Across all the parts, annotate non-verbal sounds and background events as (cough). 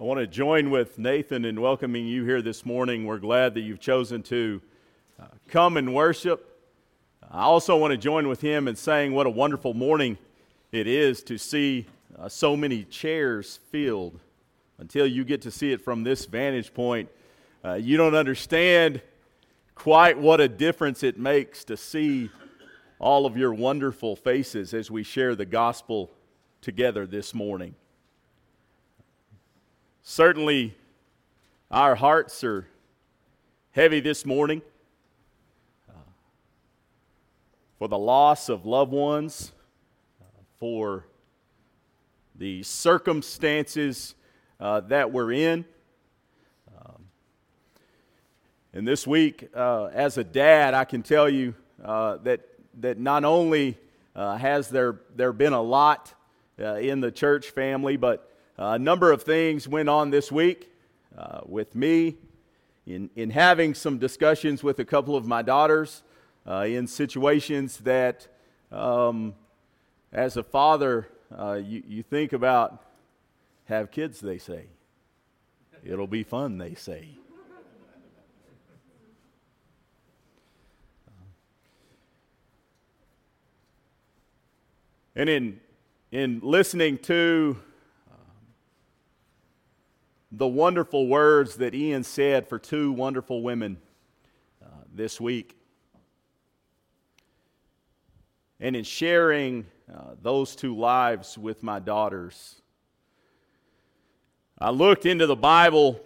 I want to join with Nathan in welcoming you here this morning. We're glad that you've chosen to uh, come and worship. I also want to join with him in saying what a wonderful morning it is to see uh, so many chairs filled. Until you get to see it from this vantage point, uh, you don't understand quite what a difference it makes to see all of your wonderful faces as we share the gospel together this morning. Certainly, our hearts are heavy this morning uh, for the loss of loved ones, uh, for the circumstances uh, that we're in. Um, and this week, uh, as a dad, I can tell you uh, that, that not only uh, has there, there been a lot in the church family, but a number of things went on this week uh, with me in, in having some discussions with a couple of my daughters uh, in situations that, um, as a father, uh, you, you think about have kids, they say. It'll be fun, they say. And in, in listening to the wonderful words that Ian said for two wonderful women uh, this week. And in sharing uh, those two lives with my daughters, I looked into the Bible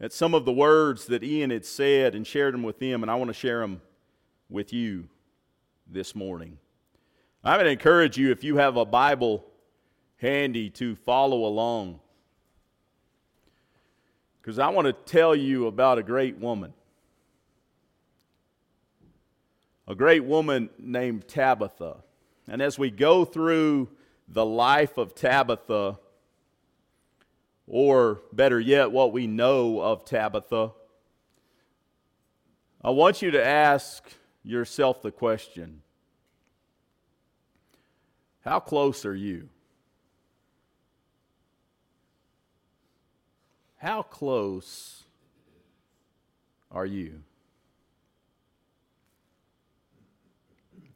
at some of the words that Ian had said and shared them with them, and I want to share them with you this morning. I would encourage you, if you have a Bible handy, to follow along because I want to tell you about a great woman. A great woman named Tabitha. And as we go through the life of Tabitha, or better yet, what we know of Tabitha, I want you to ask yourself the question How close are you? How close are you?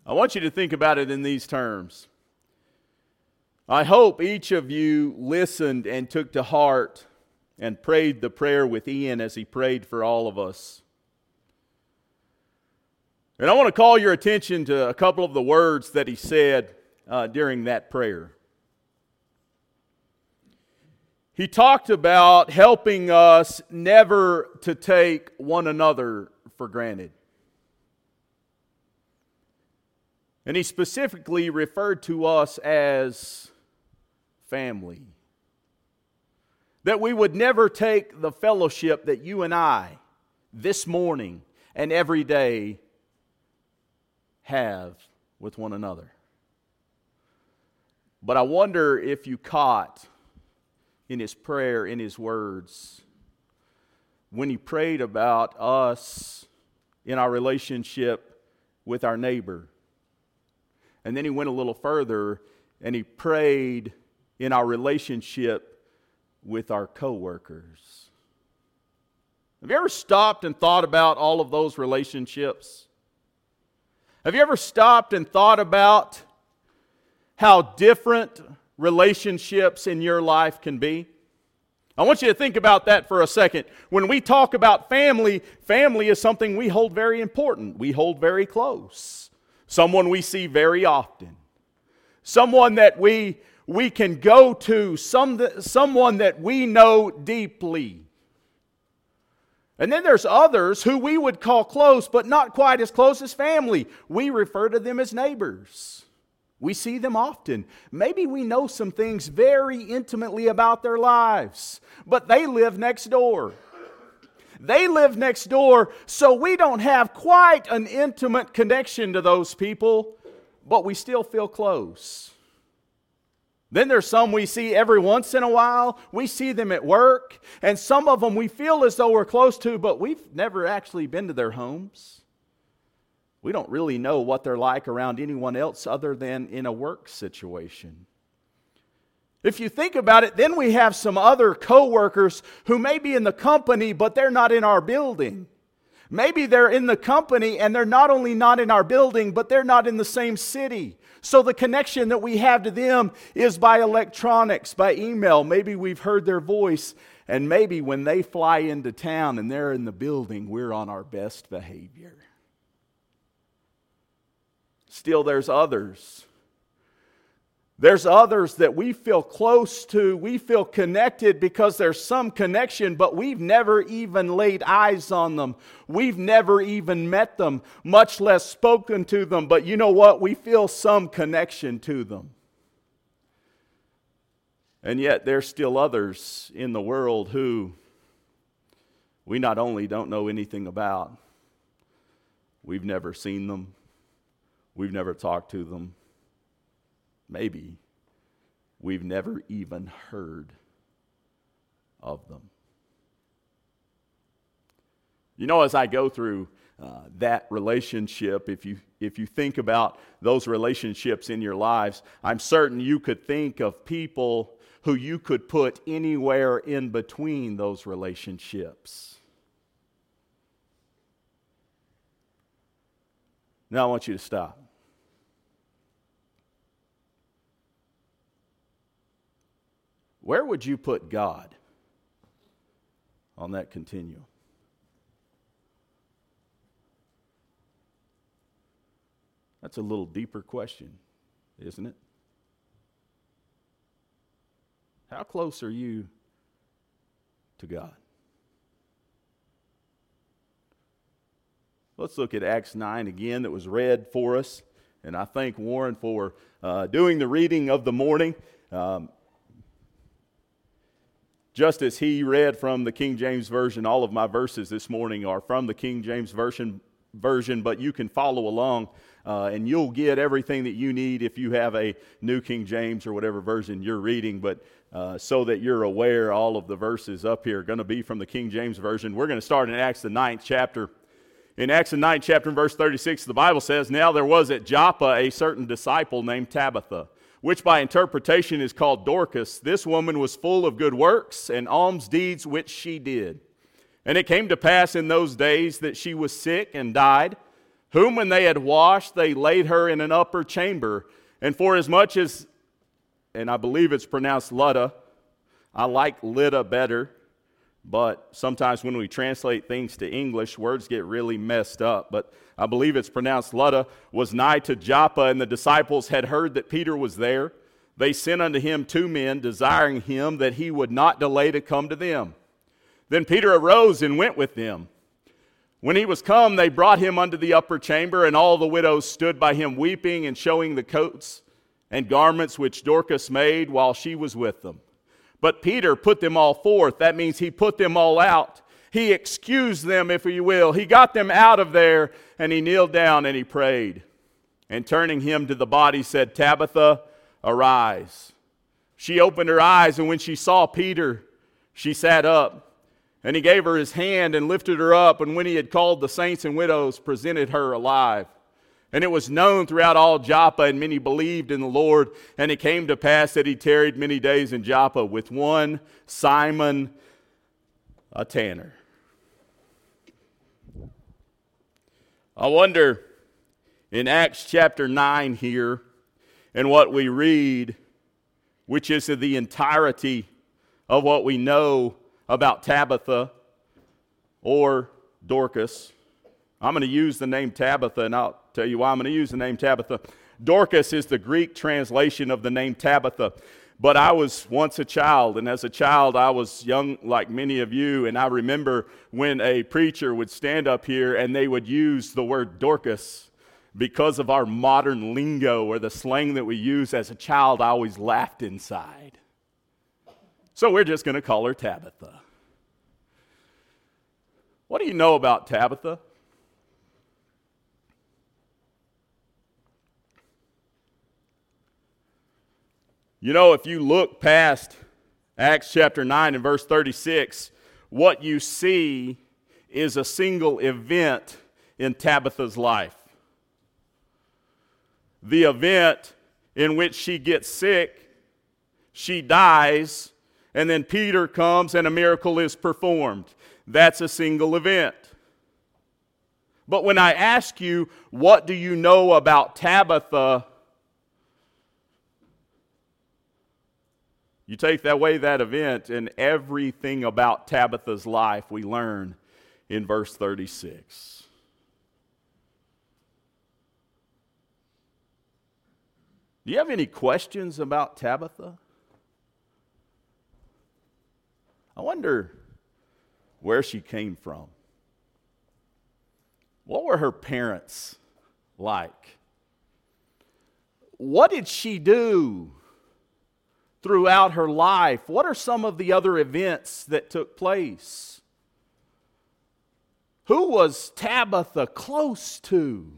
I want you to think about it in these terms. I hope each of you listened and took to heart and prayed the prayer with Ian as he prayed for all of us. And I want to call your attention to a couple of the words that he said uh, during that prayer. He talked about helping us never to take one another for granted. And he specifically referred to us as family. That we would never take the fellowship that you and I, this morning and every day, have with one another. But I wonder if you caught in his prayer, in his words, when he prayed about us in our relationship with our neighbor. And then he went a little further and he prayed in our relationship with our coworkers. Have you ever stopped and thought about all of those relationships? Have you ever stopped and thought about how different relationships in your life can be? I want you to think about that for a second. When we talk about family, family is something we hold very important, we hold very close, someone we see very often, someone that we, we can go to, some, someone that we know deeply. And then there's others who we would call close, but not quite as close as family. We refer to them as neighbors. We see them often. Maybe we know some things very intimately about their lives, but they live next door. They live next door, so we don't have quite an intimate connection to those people, but we still feel close. Then there's some we see every once in a while. We see them at work, and some of them we feel as though we're close to, but we've never actually been to their homes. We don't really know what they're like around anyone else other than in a work situation. If you think about it, then we have some other coworkers who may be in the company, but they're not in our building. Maybe they're in the company and they're not only not in our building, but they're not in the same city. So the connection that we have to them is by electronics, by email. Maybe we've heard their voice, and maybe when they fly into town and they're in the building, we're on our best behavior. Still, there's others there's others that we feel close to, we feel connected because there's some connection, but we've never even laid eyes on them. We've never even met them, much less spoken to them. But you know what? We feel some connection to them. And yet, there's still others in the world who we not only don't know anything about, we've never seen them, we've never talked to them Maybe we've never even heard of them. You know, as I go through uh, that relationship, if you, if you think about those relationships in your lives, I'm certain you could think of people who you could put anywhere in between those relationships. Now I want you to stop. Where would you put God on that continuum? That's a little deeper question, isn't it? How close are you to God? Let's look at Acts 9 again, that was read for us. And I thank Warren for uh, doing the reading of the morning. Um, just as he read from the King James Version, all of my verses this morning are from the King James Version, version but you can follow along uh, and you'll get everything that you need if you have a New King James or whatever version you're reading. But uh, so that you're aware, all of the verses up here are going to be from the King James Version. We're going to start in Acts, the ninth chapter. In Acts, the ninth chapter, verse 36, the Bible says, Now there was at Joppa a certain disciple named Tabitha which by interpretation is called Dorcas, this woman was full of good works and alms deeds which she did. And it came to pass in those days that she was sick and died, whom when they had washed, they laid her in an upper chamber. And for as much as, and I believe it's pronounced Lutta, I like Lydda better, but sometimes when we translate things to English, words get really messed up. But I believe it's pronounced Lutta, was nigh to Joppa, and the disciples had heard that Peter was there. They sent unto him two men, desiring him that he would not delay to come to them. Then Peter arose and went with them. When he was come, they brought him unto the upper chamber, and all the widows stood by him weeping and showing the coats and garments which Dorcas made while she was with them. But Peter put them all forth. That means he put them all out. He excused them, if you will. He got them out of there and he kneeled down and he prayed. And turning him to the body, said, Tabitha, arise. She opened her eyes, and when she saw Peter, she sat up. And he gave her his hand and lifted her up. And when he had called the saints and widows, presented her alive. And it was known throughout all Joppa, and many believed in the Lord. And it came to pass that he tarried many days in Joppa with one Simon, a tanner. I wonder in Acts chapter 9 here, and what we read, which is the entirety of what we know about Tabitha or Dorcas. I'm going to use the name Tabitha, and I'll tell you why I'm going to use the name Tabitha. Dorcas is the Greek translation of the name Tabitha. But I was once a child, and as a child, I was young like many of you. And I remember when a preacher would stand up here and they would use the word Dorcas because of our modern lingo or the slang that we use as a child, I always laughed inside. So we're just going to call her Tabitha. What do you know about Tabitha? You know, if you look past Acts chapter 9 and verse 36, what you see is a single event in Tabitha's life. The event in which she gets sick, She dies, and then Peter comes and a miracle is performed. That's a single event. But when I ask you, what do you know about Tabitha? You take that way that event, and everything about Tabitha's life we learn in verse 36. Do you have any questions about Tabitha? I wonder where she came from. What were her parents like? What did she do throughout her life? What are some of the other events that took place? Who was Tabitha close to?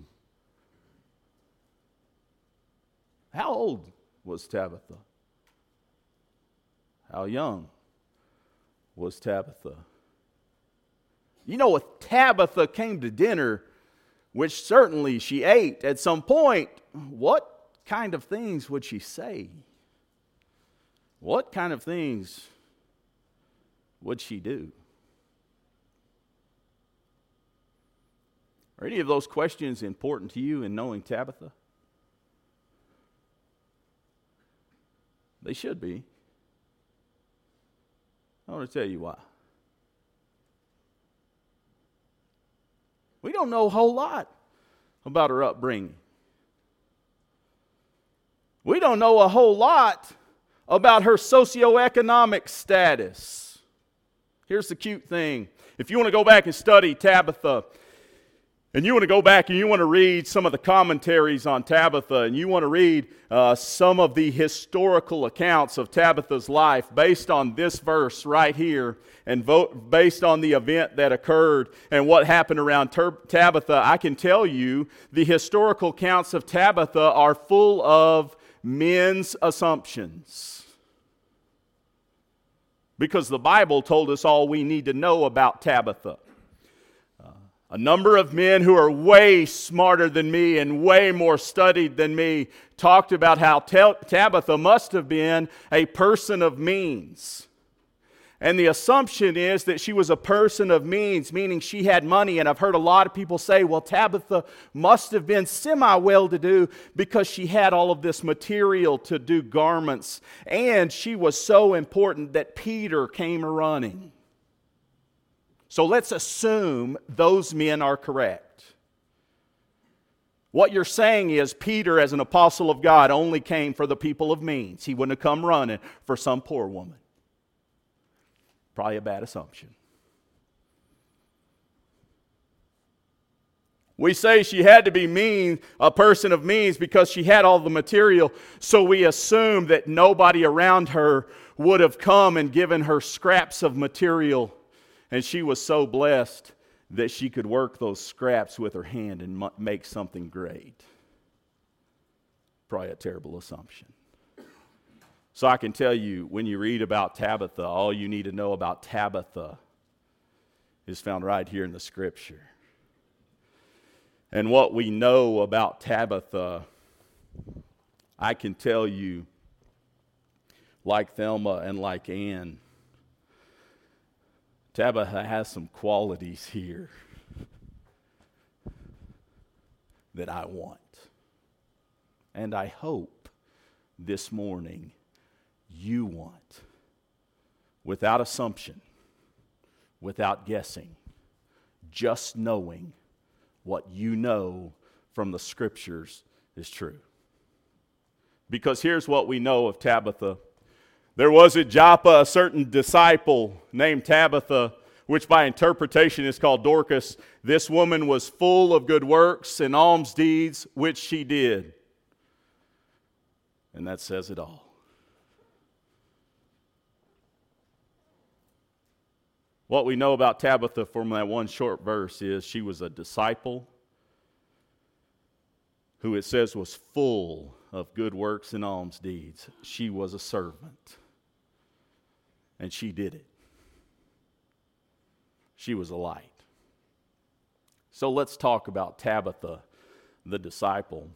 How old was Tabitha? How young was Tabitha? You know, if Tabitha came to dinner, which certainly she ate at some point, what kind of things would she say? What kind of things would she do? Are any of those questions important to you in knowing Tabitha? They should be. I want to tell you why. We don't know a whole lot about her upbringing. We don't know a whole lot about her socioeconomic status. Here's the cute thing. If you want to go back and study Tabitha and you want to go back and you want to read some of the commentaries on Tabitha, and you want to read uh, some of the historical accounts of Tabitha's life based on this verse right here, and vote, based on the event that occurred and what happened around Ter- Tabitha, I can tell you the historical accounts of Tabitha are full of men's assumptions. Because the Bible told us all we need to know about Tabitha uh, a number of men who are way smarter than me and way more studied than me talked about how Tabitha must have been a person of means. And the assumption is that she was a person of means, meaning she had money. And I've heard a lot of people say, well, Tabitha must have been semi well to do because she had all of this material to do garments. And she was so important that Peter came running. So let's assume those men are correct. What you're saying is Peter, as an apostle of God, only came for the people of means. He wouldn't have come running for some poor woman. Probably a bad assumption. We say she had to be mean, a person of means, because she had all the material, so we assume that nobody around her would have come and given her scraps of material and she was so blessed that she could work those scraps with her hand and make something great. Probably a terrible assumption. So I can tell you, when you read about Tabitha, all you need to know about Tabitha is found right here in the scripture. And what we know about Tabitha, I can tell you, like Thelma and like Ann, Tabitha has some qualities here that I want. And I hope this morning you want, without assumption, without guessing, just knowing what you know from the scriptures is true. Because here's what we know of Tabitha there was at Joppa a certain disciple named Tabitha, which by interpretation is called Dorcas. This woman was full of good works and alms deeds, which she did. And that says it all. What we know about Tabitha from that one short verse is she was a disciple who it says was full of good works and alms deeds. She was a servant. And she did it. She was a light. So let's talk about Tabitha, the disciple.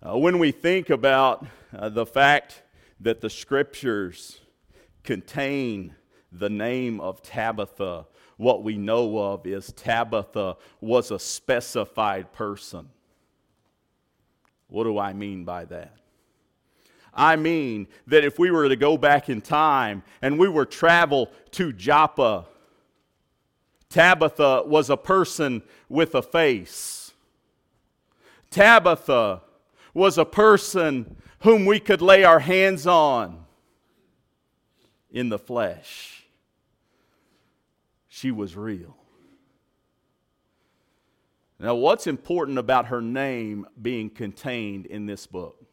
Uh, when we think about uh, the fact that the scriptures contain the name of Tabitha, what we know of is Tabitha was a specified person. What do I mean by that? I mean that if we were to go back in time and we were travel to Joppa, Tabitha was a person with a face. Tabitha was a person whom we could lay our hands on in the flesh. She was real. Now, what's important about her name being contained in this book?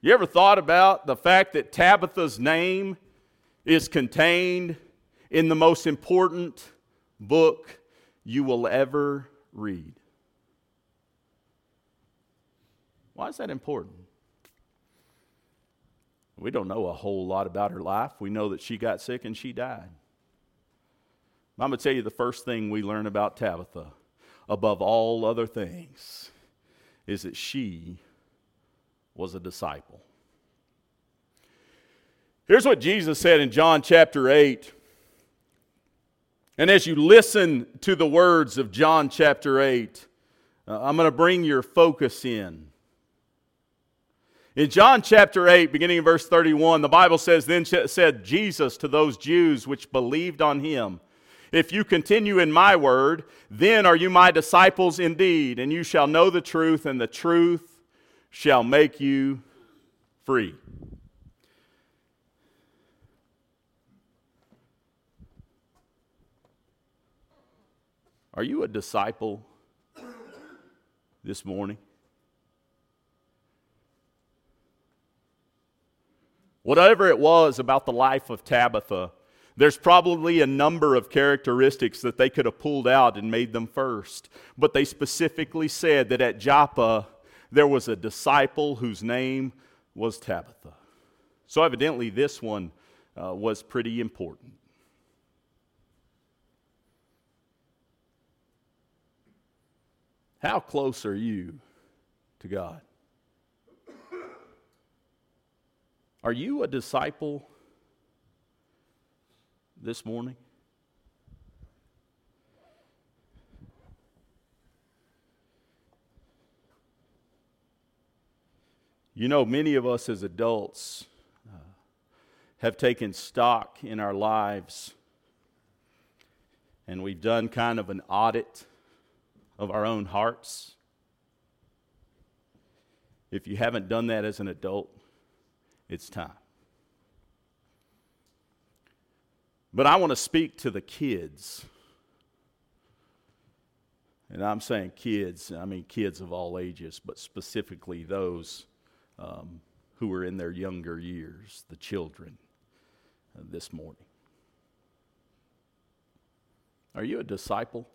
You ever thought about the fact that Tabitha's name is contained in the most important book you will ever read? Why is that important? We don't know a whole lot about her life. We know that she got sick and she died. I'm going to tell you the first thing we learn about Tabitha, above all other things, is that she was a disciple. Here's what Jesus said in John chapter 8. And as you listen to the words of John chapter 8, uh, I'm going to bring your focus in. In John chapter 8, beginning in verse 31, the Bible says, Then said Jesus to those Jews which believed on him, If you continue in my word, then are you my disciples indeed, and you shall know the truth, and the truth shall make you free. Are you a disciple this morning? Whatever it was about the life of Tabitha, there's probably a number of characteristics that they could have pulled out and made them first. But they specifically said that at Joppa, there was a disciple whose name was Tabitha. So, evidently, this one uh, was pretty important. How close are you to God? Are you a disciple this morning? You know, many of us as adults uh, have taken stock in our lives and we've done kind of an audit of our own hearts. If you haven't done that as an adult, it's time. But I want to speak to the kids. And I'm saying kids, I mean kids of all ages, but specifically those um, who are in their younger years, the children, uh, this morning. Are you a disciple?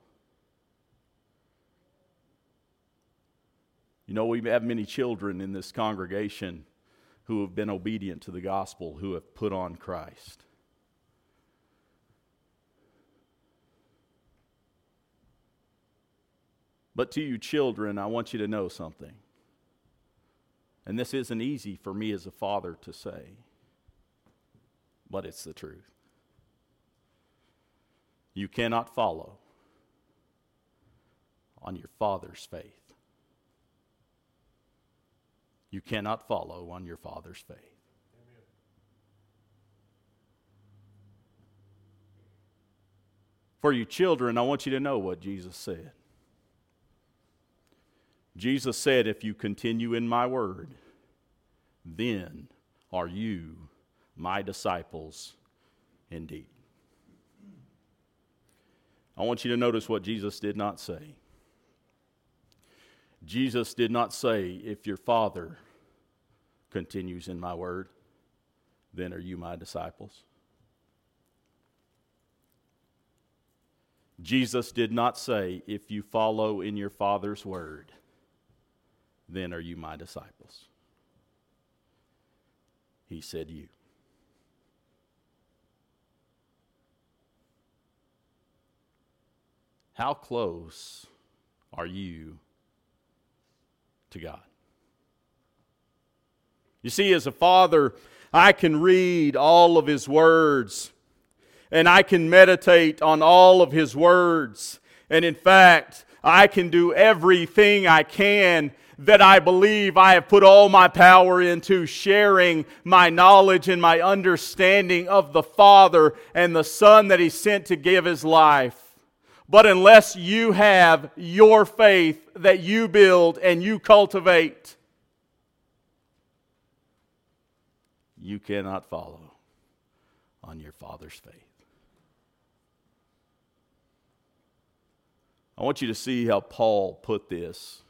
You know, we have many children in this congregation who have been obedient to the gospel, who have put on Christ. But to you, children, I want you to know something. And this isn't easy for me as a father to say, but it's the truth. You cannot follow on your father's faith. You cannot follow on your father's faith. For you children, I want you to know what Jesus said. Jesus said, If you continue in my word, then are you my disciples indeed. I want you to notice what Jesus did not say. Jesus did not say, If your father continues in my word, then are you my disciples. Jesus did not say, If you follow in your father's word, then are you my disciples. He said, You. How close are you to God. You see, as a father, I can read all of his words and I can meditate on all of his words. And in fact, I can do everything I can that I believe I have put all my power into sharing my knowledge and my understanding of the Father and the Son that He sent to give His life. But unless you have your faith that you build and you cultivate, you cannot follow on your Father's faith. I want you to see how Paul put this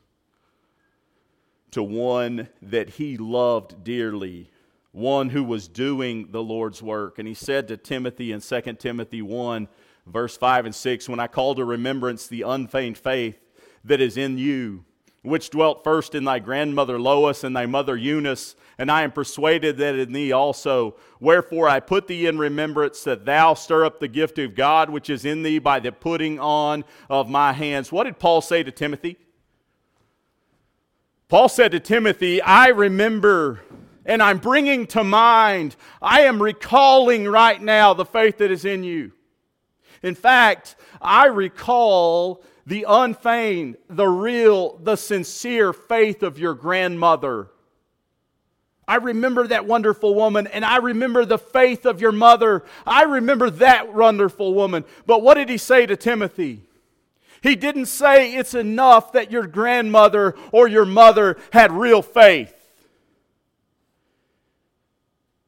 to one that he loved dearly, one who was doing the Lord's work. And he said to Timothy in 2 Timothy 1, verse 5 and 6, When I call to remembrance the unfeigned faith that is in you, which dwelt first in thy grandmother Lois and thy mother Eunice, and I am persuaded that in thee also. Wherefore I put thee in remembrance that thou stir up the gift of God which is in thee by the putting on of my hands. What did Paul say to Timothy? Paul said to Timothy, I remember and I'm bringing to mind, I am recalling right now the faith that is in you. In fact, I recall the unfeigned, the real, the sincere faith of your grandmother. I remember that wonderful woman, and I remember the faith of your mother. I remember that wonderful woman. But what did he say to Timothy? He didn't say it's enough that your grandmother or your mother had real faith.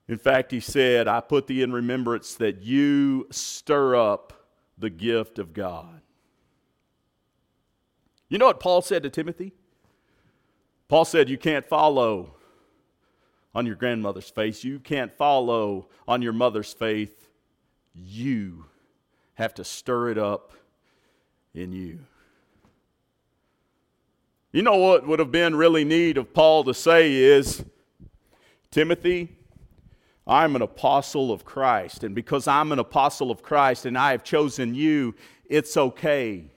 In fact, he said, I put thee in remembrance that you stir up the gift of God. You know what Paul said to Timothy? Paul said, You can't follow on your grandmother's faith. You can't follow on your mother's faith. You have to stir it up in you. You know what would have been really neat of Paul to say is Timothy, I'm an apostle of Christ. And because I'm an apostle of Christ and I have chosen you, it's okay.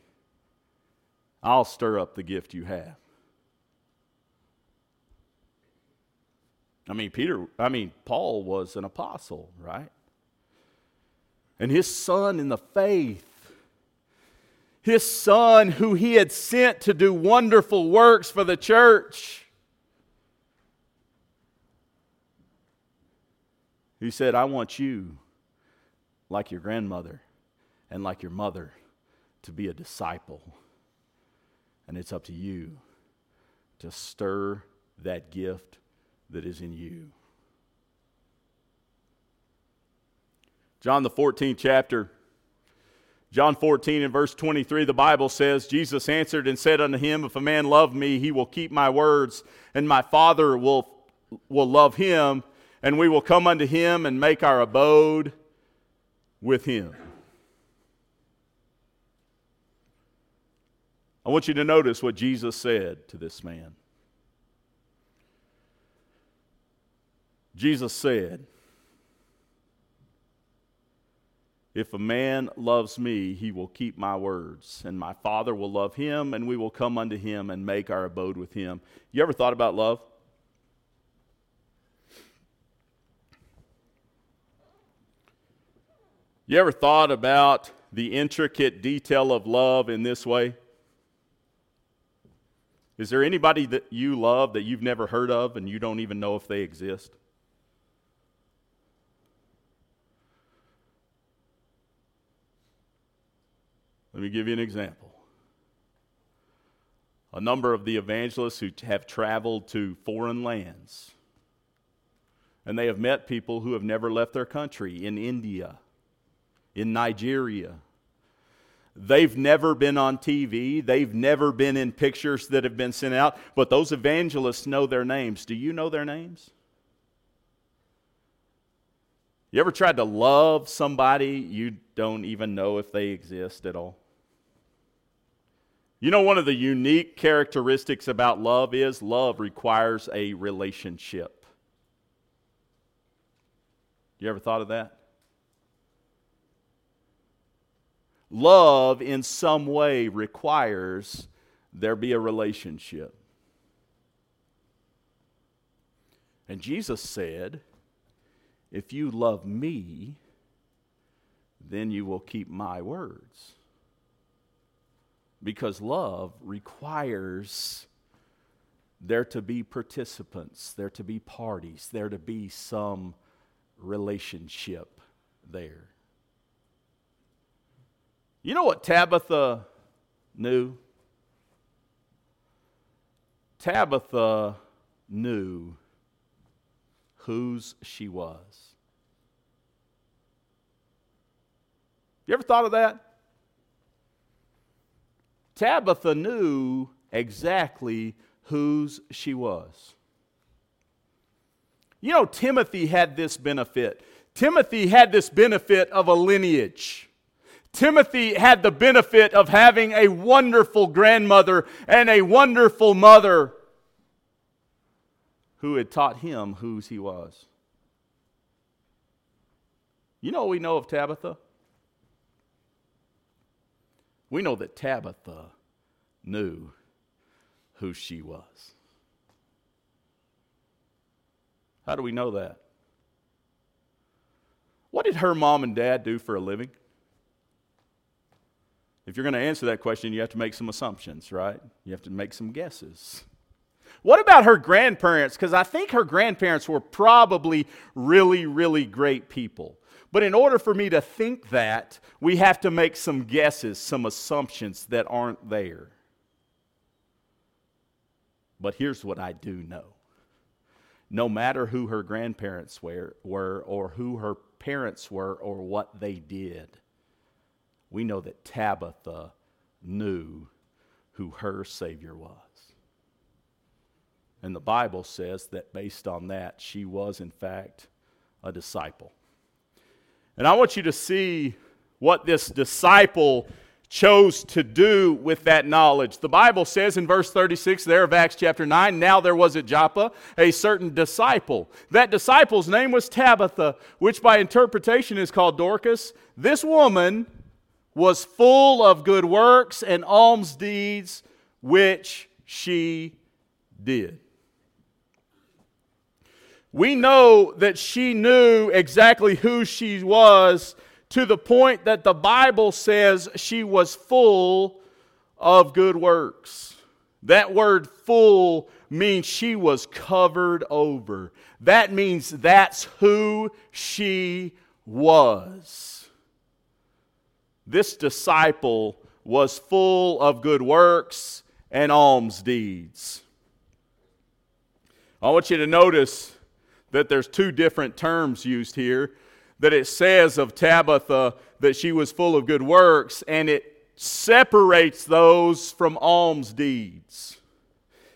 I'll stir up the gift you have. I mean, Peter, I mean, Paul was an apostle, right? And his son in the faith his son, who he had sent to do wonderful works for the church. He said, I want you, like your grandmother and like your mother, to be a disciple. And it's up to you to stir that gift that is in you. John, the 14th chapter. John 14 and verse 23, the Bible says, Jesus answered and said unto him, If a man love me, he will keep my words, and my Father will, will love him, and we will come unto him and make our abode with him. I want you to notice what Jesus said to this man. Jesus said, If a man loves me, he will keep my words, and my Father will love him, and we will come unto him and make our abode with him. You ever thought about love? You ever thought about the intricate detail of love in this way? Is there anybody that you love that you've never heard of and you don't even know if they exist? Let me give you an example. A number of the evangelists who have traveled to foreign lands, and they have met people who have never left their country in India, in Nigeria. They've never been on TV. They've never been in pictures that have been sent out, but those evangelists know their names. Do you know their names? You ever tried to love somebody you don't even know if they exist at all? You know, one of the unique characteristics about love is love requires a relationship. You ever thought of that? Love, in some way, requires there be a relationship. And Jesus said, If you love me, then you will keep my words. Because love requires there to be participants, there to be parties, there to be some relationship there. You know what Tabitha knew? Tabitha knew whose she was. You ever thought of that? Tabitha knew exactly whose she was. You know, Timothy had this benefit. Timothy had this benefit of a lineage. Timothy had the benefit of having a wonderful grandmother and a wonderful mother who had taught him whose he was. You know what we know of Tabitha? We know that Tabitha knew who she was. How do we know that? What did her mom and dad do for a living? If you're going to answer that question, you have to make some assumptions, right? You have to make some guesses. What about her grandparents? Because I think her grandparents were probably really, really great people. But in order for me to think that, we have to make some guesses, some assumptions that aren't there. But here's what I do know no matter who her grandparents were, were or who her parents were or what they did, we know that Tabitha knew who her Savior was. And the Bible says that based on that, she was, in fact, a disciple. And I want you to see what this disciple chose to do with that knowledge. The Bible says in verse 36 there of Acts chapter 9, now there was at Joppa a certain disciple. That disciple's name was Tabitha, which by interpretation is called Dorcas. This woman was full of good works and alms deeds, which she did. We know that she knew exactly who she was to the point that the Bible says she was full of good works. That word full means she was covered over. That means that's who she was. This disciple was full of good works and alms deeds. I want you to notice that there's two different terms used here that it says of Tabitha that she was full of good works, and it separates those from alms deeds.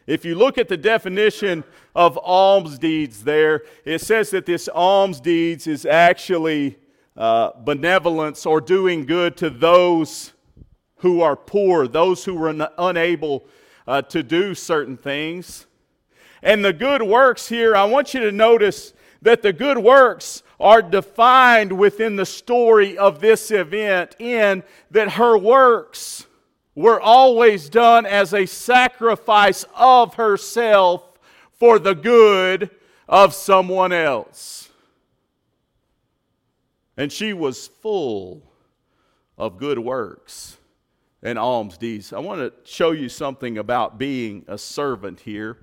If you look at the definition of alms deeds there, it says that this alms deeds is actually uh, benevolence or doing good to those who are poor, those who are unable uh, to do certain things. And the good works here, I want you to notice that the good works are defined within the story of this event in that her works were always done as a sacrifice of herself for the good of someone else. And she was full of good works and alms deeds. I want to show you something about being a servant here.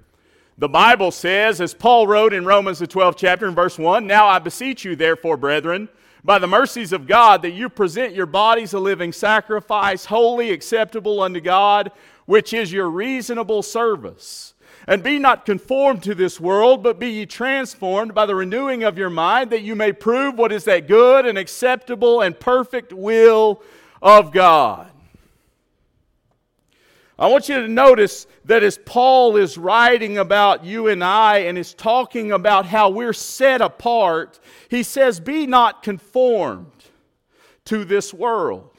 The Bible says, as Paul wrote in Romans, the 12th chapter, in verse 1 Now I beseech you, therefore, brethren, by the mercies of God, that you present your bodies a living sacrifice, holy, acceptable unto God, which is your reasonable service. And be not conformed to this world, but be ye transformed by the renewing of your mind, that you may prove what is that good and acceptable and perfect will of God. I want you to notice that as Paul is writing about you and I and is talking about how we're set apart, he says, Be not conformed to this world,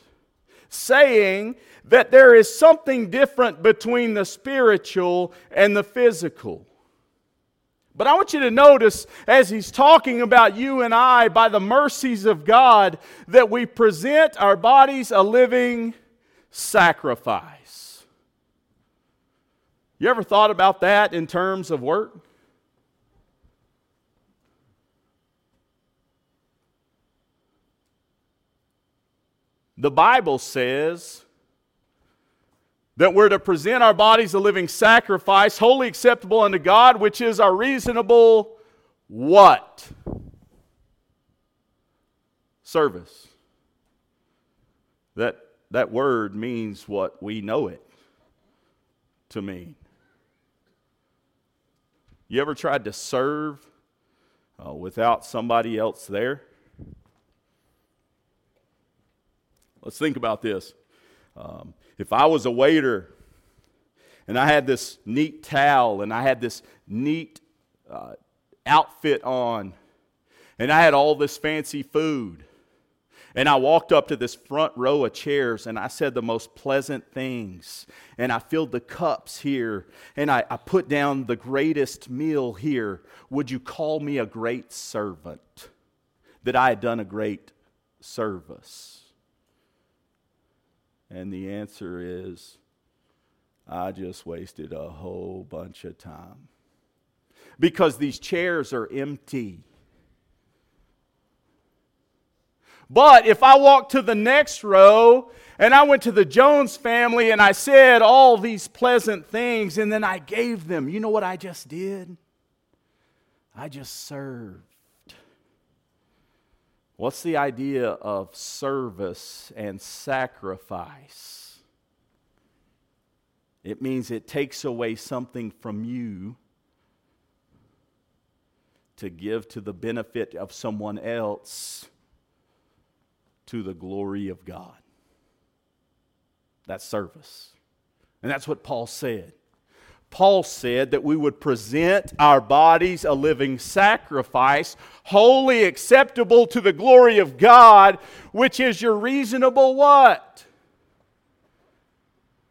saying that there is something different between the spiritual and the physical. But I want you to notice as he's talking about you and I, by the mercies of God, that we present our bodies a living sacrifice. You ever thought about that in terms of work? The Bible says that we're to present our bodies a living sacrifice, holy acceptable unto God, which is our reasonable what? Service. That, that word means what we know it to mean. You ever tried to serve uh, without somebody else there? Let's think about this. Um, if I was a waiter and I had this neat towel and I had this neat uh, outfit on and I had all this fancy food and I walked up to this front row of chairs and I said the most pleasant things. And I filled the cups here and I, I, put down the greatest meal here. Would you call me a great servant? That I had done a great service? And the answer is, I just wasted a whole bunch of time. Because these chairs are empty. But if I walked to the next row and I went to the Jones family and I said all these pleasant things and then I gave them, you know what I just did? I just served. What's the idea of service and sacrifice? It means it takes away something from you to give to the benefit of someone else to the glory of God. That's service. And that's what Paul said. Paul said that we would present our bodies a living sacrifice, holy acceptable to the glory of God, which is your reasonable what?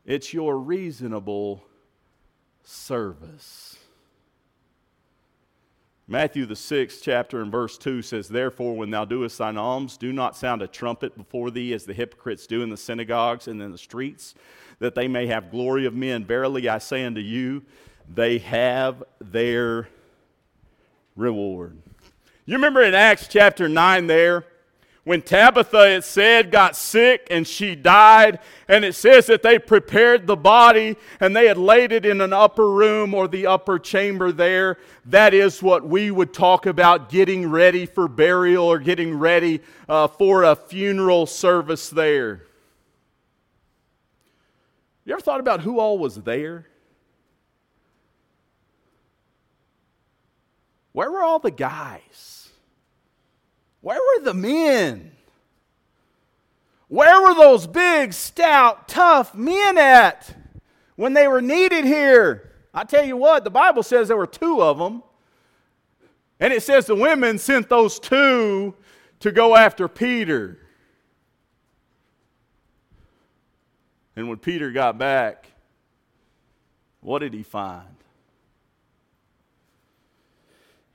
It's your reasonable service. Matthew, the sixth chapter, and verse 2 says, Therefore, when thou doest thine alms, do not sound a trumpet before thee as the hypocrites do in the synagogues and in the streets that they may have glory of men. Verily I say unto you, they have their reward. You remember in Acts chapter 9 there? When Tabitha, it said, got sick and she died, and it says that they prepared the body and they had laid it in an upper room or the upper chamber there. That is what we would talk about getting ready for burial or getting ready uh, for a funeral service there. You ever thought about who all was there? Where were all the guys? Where were the men? Where were those big, stout, tough men at when they were needed here? I tell you what, the Bible says there were two of them. And it says the women sent those two to go after Peter. And when Peter got back, what did he find?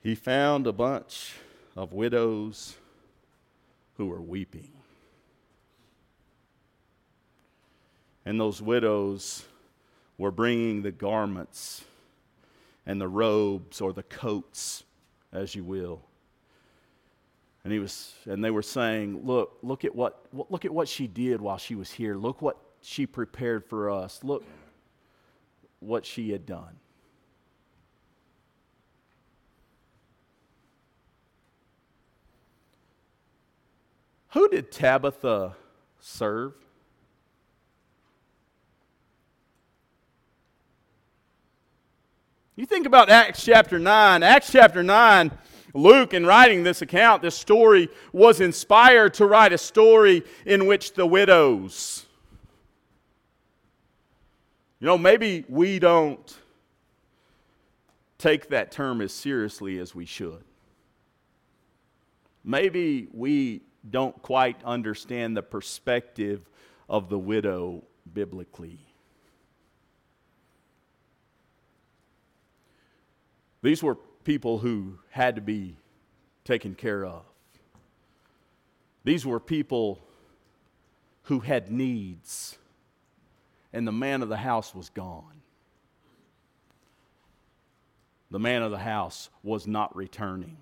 He found a bunch of widows who were weeping. And those widows were bringing the garments and the robes or the coats, as you will. And he was, and they were saying, "Look, look at what, look at what she did while she was here. Look what she prepared for us. Look what she had done. Who did Tabitha serve? You think about Acts chapter 9. Acts chapter 9, Luke, in writing this account, this story was inspired to write a story in which the widows, you know, maybe we don't take that term as seriously as we should. Maybe we don't quite understand the perspective of the widow biblically. These were people who had to be taken care of. These were people who had needs and the man of the house was gone. The man of the house was not returning.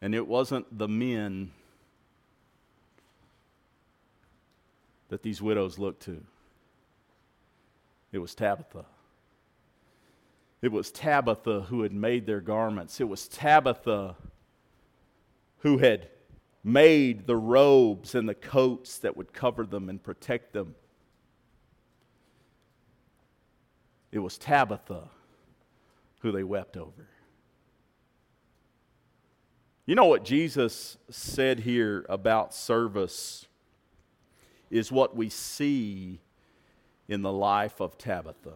And it wasn't the men that these widows looked to, it was Tabitha. It was Tabitha who had made their garments. It was Tabitha who had made the robes and the coats that would cover them and protect them. It was Tabitha who they wept over. You know what Jesus said here about service is what we see in the life of Tabitha.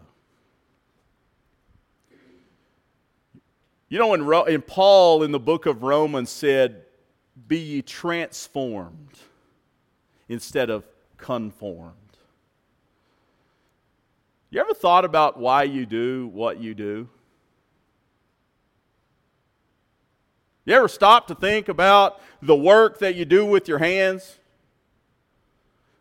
You know, in, Ro- Paul in the book of Romans said, Be ye transformed instead of conformed. You ever thought about why you do what you do? You ever stop to think about the work that you do with your hands?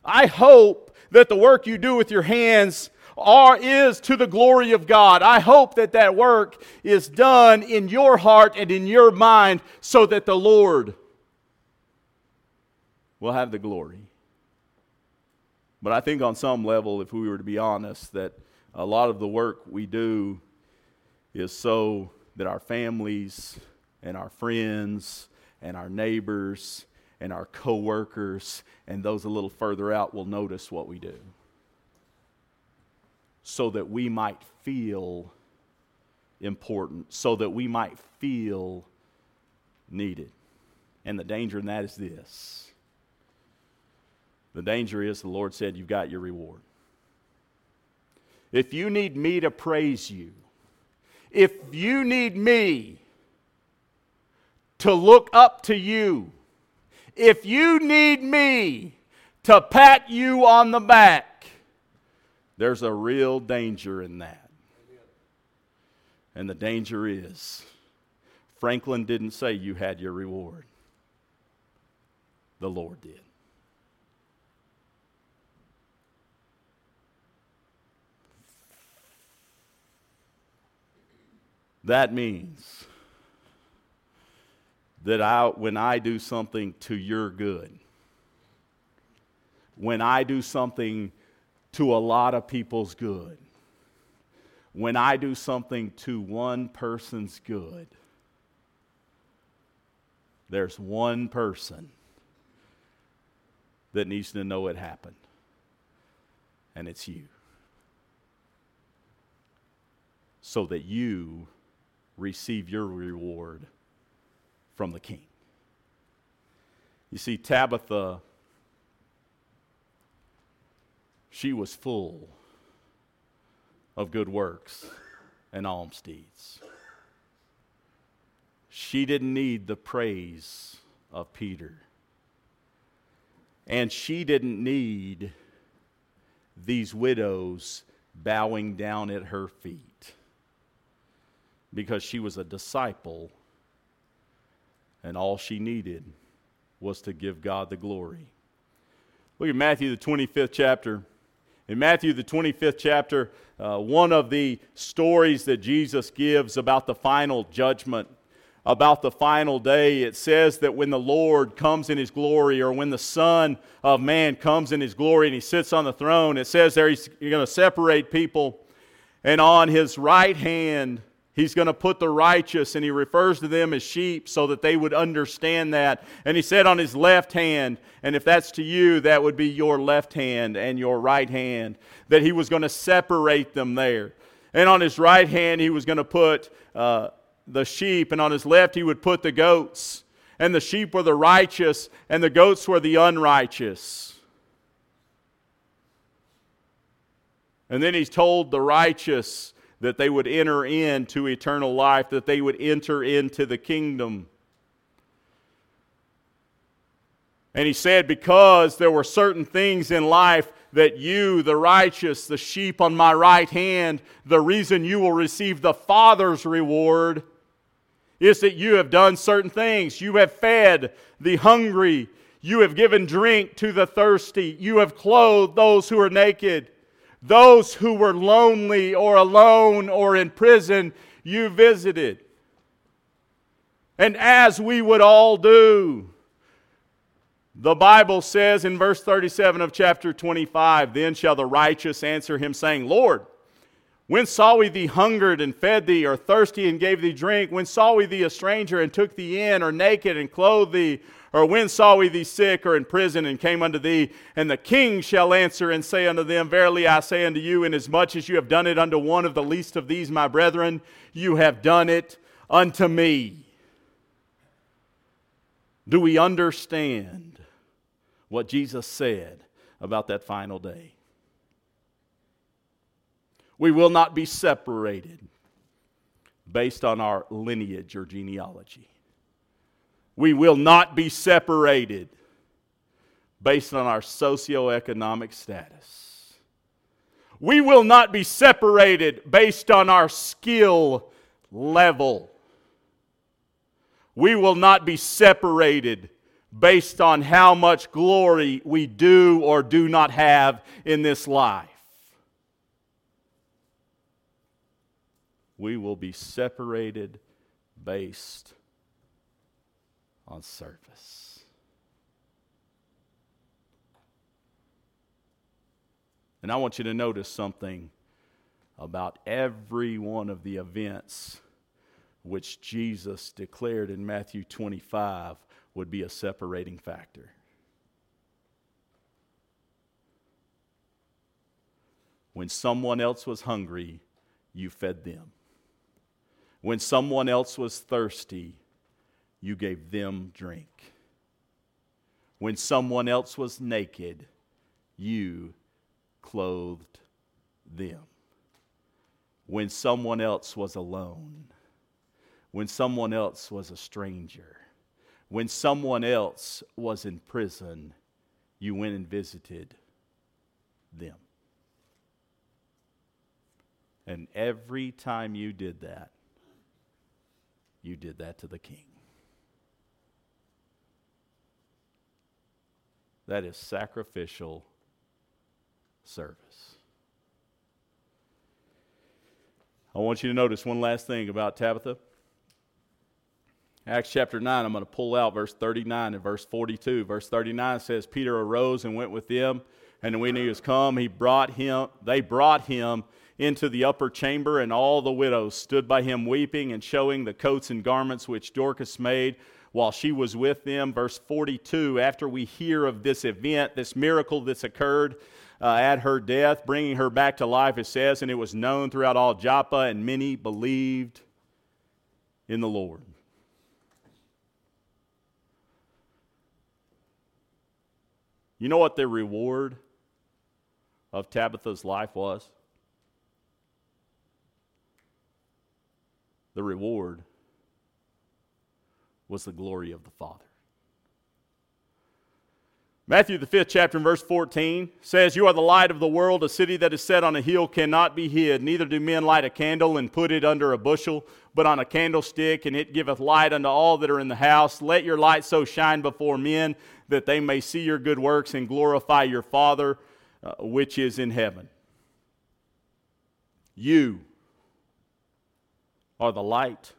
I hope that the work you do with your hands are, is to the glory of God. I hope that that work is done in your heart and in your mind so that the Lord will have the glory. But I think on some level, if we were to be honest, that a lot of the work we do is so that our families and our friends and our neighbors and our coworkers and those a little further out will notice what we do so that we might feel important, so that we might feel needed. And the danger in that is this the danger is the Lord said, You've got your reward. If you need me to praise you, if you need me to look up to you, if you need me to pat you on the back, there's a real danger in that. And the danger is Franklin didn't say you had your reward, the Lord did. That means that I, when I do something to your good, when I do something to a lot of people's good, when I do something to one person's good, there's one person that needs to know it happened, and it's you. So that you receive your reward from the king. You see, Tabitha, she was full of good works and alms deeds. She didn't need the praise of Peter. And she didn't need these widows bowing down at her feet because she was a disciple and all she needed was to give God the glory. Look at Matthew, the 25th chapter. In Matthew, the 25th chapter, uh, one of the stories that Jesus gives about the final judgment, about the final day, it says that when the Lord comes in his glory, or when the Son of Man comes in his glory and he sits on the throne, it says there he's going to separate people, and on his right hand, He's going to put the righteous, and he refers to them as sheep so that they would understand that. And he said on his left hand, and if that's to you, that would be your left hand and your right hand, that he was going to separate them there. And on his right hand, he was going to put uh, the sheep, and on his left, he would put the goats. And the sheep were the righteous, and the goats were the unrighteous. And then he's told the righteous, that they would enter into eternal life, that they would enter into the kingdom. And he said, Because there were certain things in life that you, the righteous, the sheep on my right hand, the reason you will receive the Father's reward is that you have done certain things. You have fed the hungry, you have given drink to the thirsty, you have clothed those who are naked. Those who were lonely or alone or in prison, you visited. And as we would all do, the Bible says in verse 37 of chapter 25, Then shall the righteous answer him, saying, Lord, when saw we thee hungered and fed thee, or thirsty and gave thee drink? When saw we thee a stranger and took thee in, or naked and clothed thee? Or when saw we thee sick or in prison and came unto thee? And the king shall answer and say unto them, Verily I say unto you, inasmuch as you have done it unto one of the least of these my brethren, you have done it unto me. Do we understand what Jesus said about that final day? We will not be separated based on our lineage or genealogy. We will not be separated based on our socioeconomic status. We will not be separated based on our skill level. We will not be separated based on how much glory we do or do not have in this life. We will be separated based on surface. And I want you to notice something about every one of the events which Jesus declared in Matthew 25 would be a separating factor. When someone else was hungry, you fed them. When someone else was thirsty, you gave them drink. When someone else was naked, you clothed them. When someone else was alone, when someone else was a stranger, when someone else was in prison, you went and visited them. And every time you did that, you did that to the king. That is sacrificial service. I want you to notice one last thing about Tabitha. Acts chapter 9, I'm going to pull out verse 39 and verse 42. Verse 39 says, Peter arose and went with them, and when he was come, he brought him, they brought him into the upper chamber, and all the widows stood by him weeping and showing the coats and garments which Dorcas made while she was with them. Verse 42, after we hear of this event, this miracle that's occurred uh, at her death, bringing her back to life, it says, and it was known throughout all Joppa, and many believed in the Lord. You know what the reward of Tabitha's life was? The reward was the glory of the Father. Matthew, the fifth chapter, and verse 14 says, You are the light of the world. A city that is set on a hill cannot be hid. Neither do men light a candle and put it under a bushel, but on a candlestick, and it giveth light unto all that are in the house. Let your light so shine before men that they may see your good works and glorify your Father uh, which is in heaven. You are the light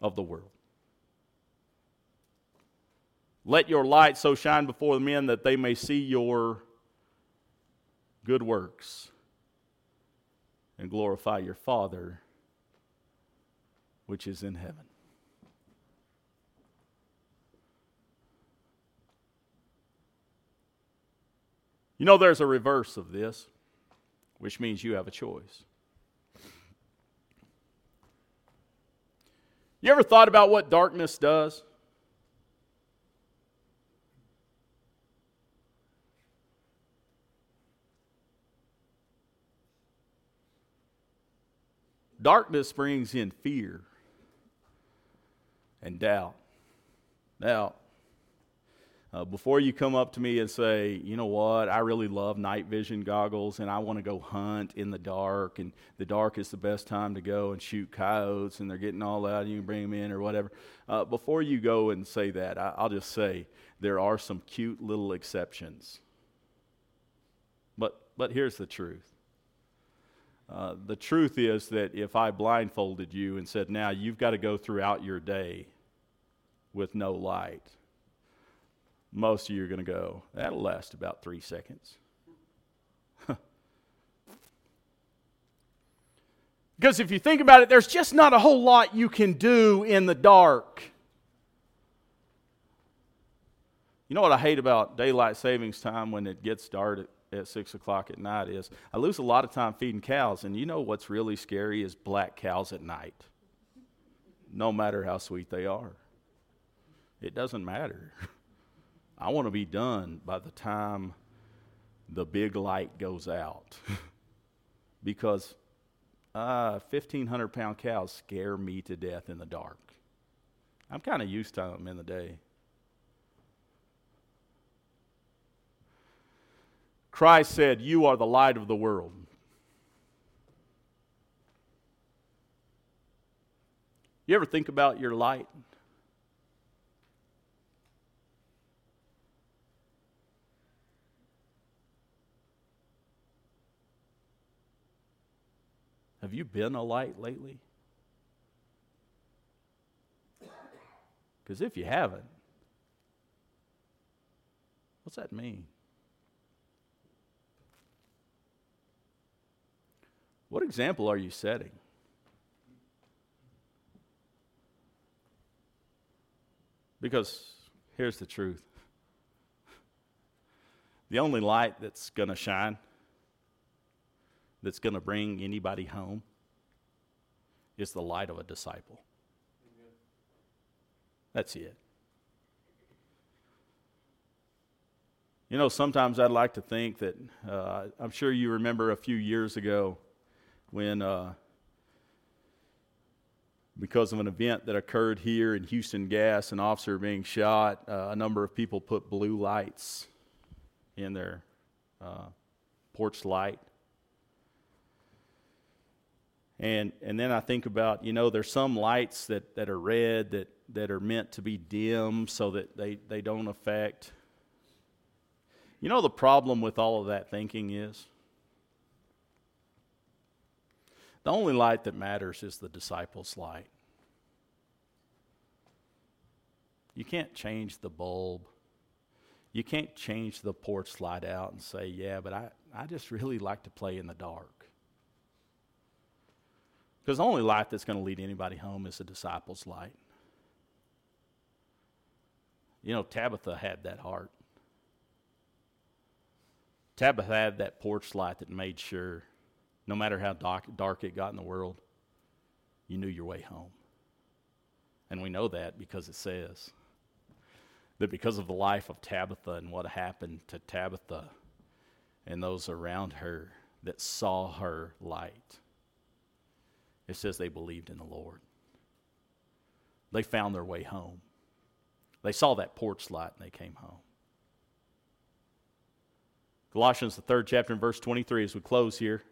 of the world. Let your light so shine before men that they may see your good works and glorify your Father which is in heaven. You know, there's a reverse of this, which means you have a choice. You ever thought about what darkness does? Darkness brings in fear and doubt. Now, uh, before you come up to me and say, you know what, I really love night vision goggles and I want to go hunt in the dark, and the dark is the best time to go and shoot coyotes, and they're getting all out, and you can bring them in or whatever. Uh, before you go and say that, I, I'll just say there are some cute little exceptions. But, but here's the truth Uh, the truth is that if I blindfolded you and said, now you've got to go throughout your day with no light, most of you are going to go, that'll last about three seconds. (laughs) because if you think about it, there's just not a whole lot you can do in the dark. You know what I hate about daylight savings time when it gets dark at, 6 o'clock at night is I lose a lot of time feeding cows, and you know what's really scary is black cows at night, no matter how sweet they are. It doesn't matter. (laughs) I want to be done by the time the big light goes out (laughs) because uh, 1,500 pound cows scare me to death in the dark. I'm kind of used to them in the day. Christ said, You are the light of the world. You ever think about your light? Have you been a light lately? Because if you haven't, what's that mean? What example are you setting? Because here's the truth (laughs) the only light that's going to shine, that's going to bring anybody home, is the light of a disciple. That's it. You know, sometimes I'd like to think that, uh, I'm sure you remember a few years ago when, uh, because of an event that occurred here in Houston Gas, an officer being shot, uh, a number of people put blue lights in their uh, porch light. And, and then I think about, you know, there's some lights that, that are red that, that are meant to be dim so that they, they don't affect. You know, the problem with all of that thinking is? The only light that matters is the disciples' light. You can't change the bulb. You can't change the porch light out and say, yeah, but I, I just really like to play in the dark. Because the only light that's going to lead anybody home is the disciples' light. You know, Tabitha had that heart. Tabitha had that porch light that made sure no matter how dark, it got in the world, you knew your way home. And we know that because it says that because of the life of Tabitha and what happened to Tabitha and those around her that saw her light, it says they believed in the Lord. They found their way home. They saw that porch light and they came home. Colossians, the third chapter, and verse 23, as we close here.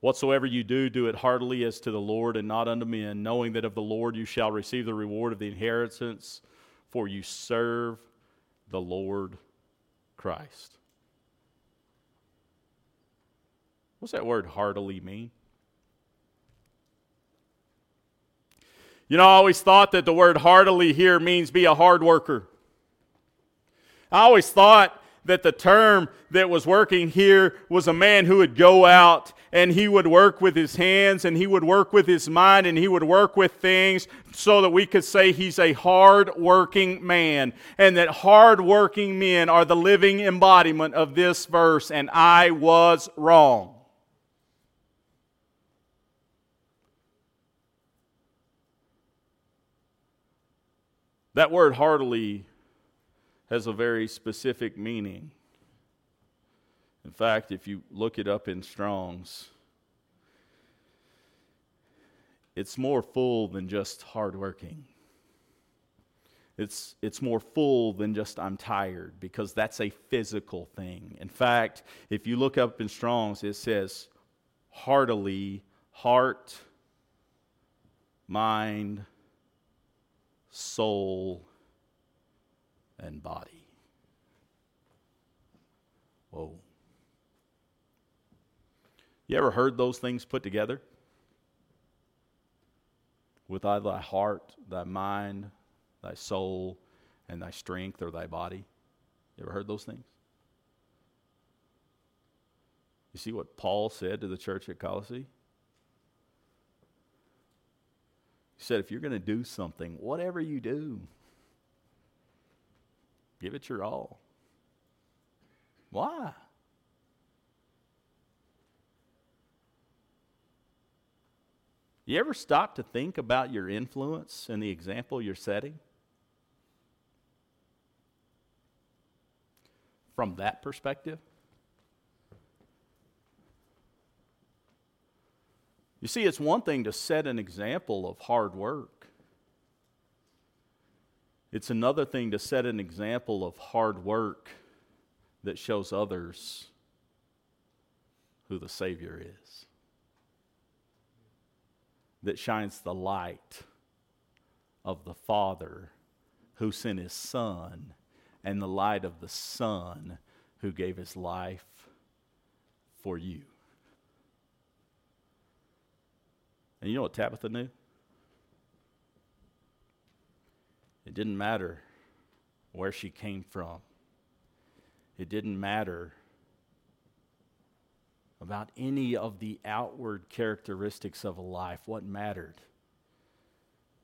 Whatsoever you do, do it heartily as to the Lord and not unto men, knowing that of the Lord you shall receive the reward of the inheritance, for you serve the Lord Christ. What's that word heartily mean? You know, I always thought that the word heartily here means be a hard worker. I always thought that the term that was working here was a man who would go out and he would work with his hands and he would work with his mind and he would work with things so that we could say he's a hard working man and that hard working men are the living embodiment of this verse and I was wrong. That word heartily has a very specific meaning. In fact, if you look it up in Strong's, it's more full than just hardworking. It's, it's more full than just I'm tired because that's a physical thing. In fact, if you look up in Strong's, it says heartily, heart, mind, soul, and body. Whoa. You ever heard those things put together? With thy heart, thy mind, thy soul, and thy strength or thy body. You ever heard those things? You see what Paul said to the church at Colossae? He said, if you're going to do something, whatever you do, give it your all. Why? You ever stop to think about your influence and the example you're setting? From that perspective? You see, it's one thing to set an example of hard work. It's another thing to set an example of hard work that shows others who the Savior is, that shines the light of the Father who sent his Son, and the light of the Son who gave his life for you. And you know what Tabitha knew? It didn't matter where she came from. It didn't matter about any of the outward characteristics of a life. What mattered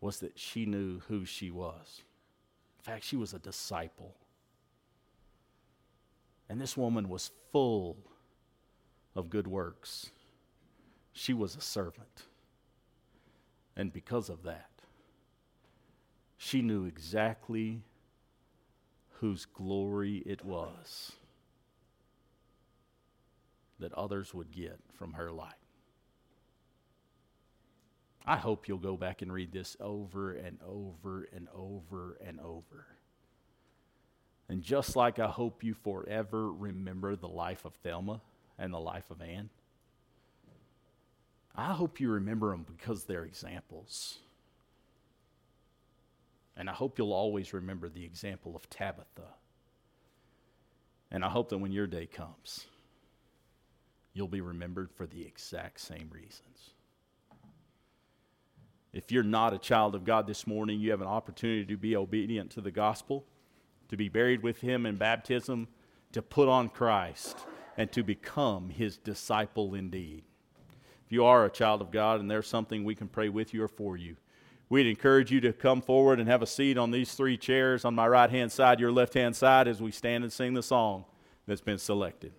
was that she knew who she was. In fact, she was a disciple. And this woman was full of good works. She was a servant. And because of that, she knew exactly whose glory it was that others would get from her light. I hope you'll go back and read this over and over and over and over. And just like I hope you forever remember the life of Thelma and the life of Anne, I hope you remember them because they're examples. And I hope you'll always remember the example of Tabitha. And I hope that when your day comes, you'll be remembered for the exact same reasons. If you're not a child of God this morning, you have an opportunity to be obedient to the gospel, to be buried with Him in baptism, to put on Christ, and to become His disciple indeed. If you are a child of God and there's something we can pray with you or for you, we'd encourage you to come forward and have a seat on these three chairs on my right hand side, your left hand side, as we stand and sing the song that's been selected.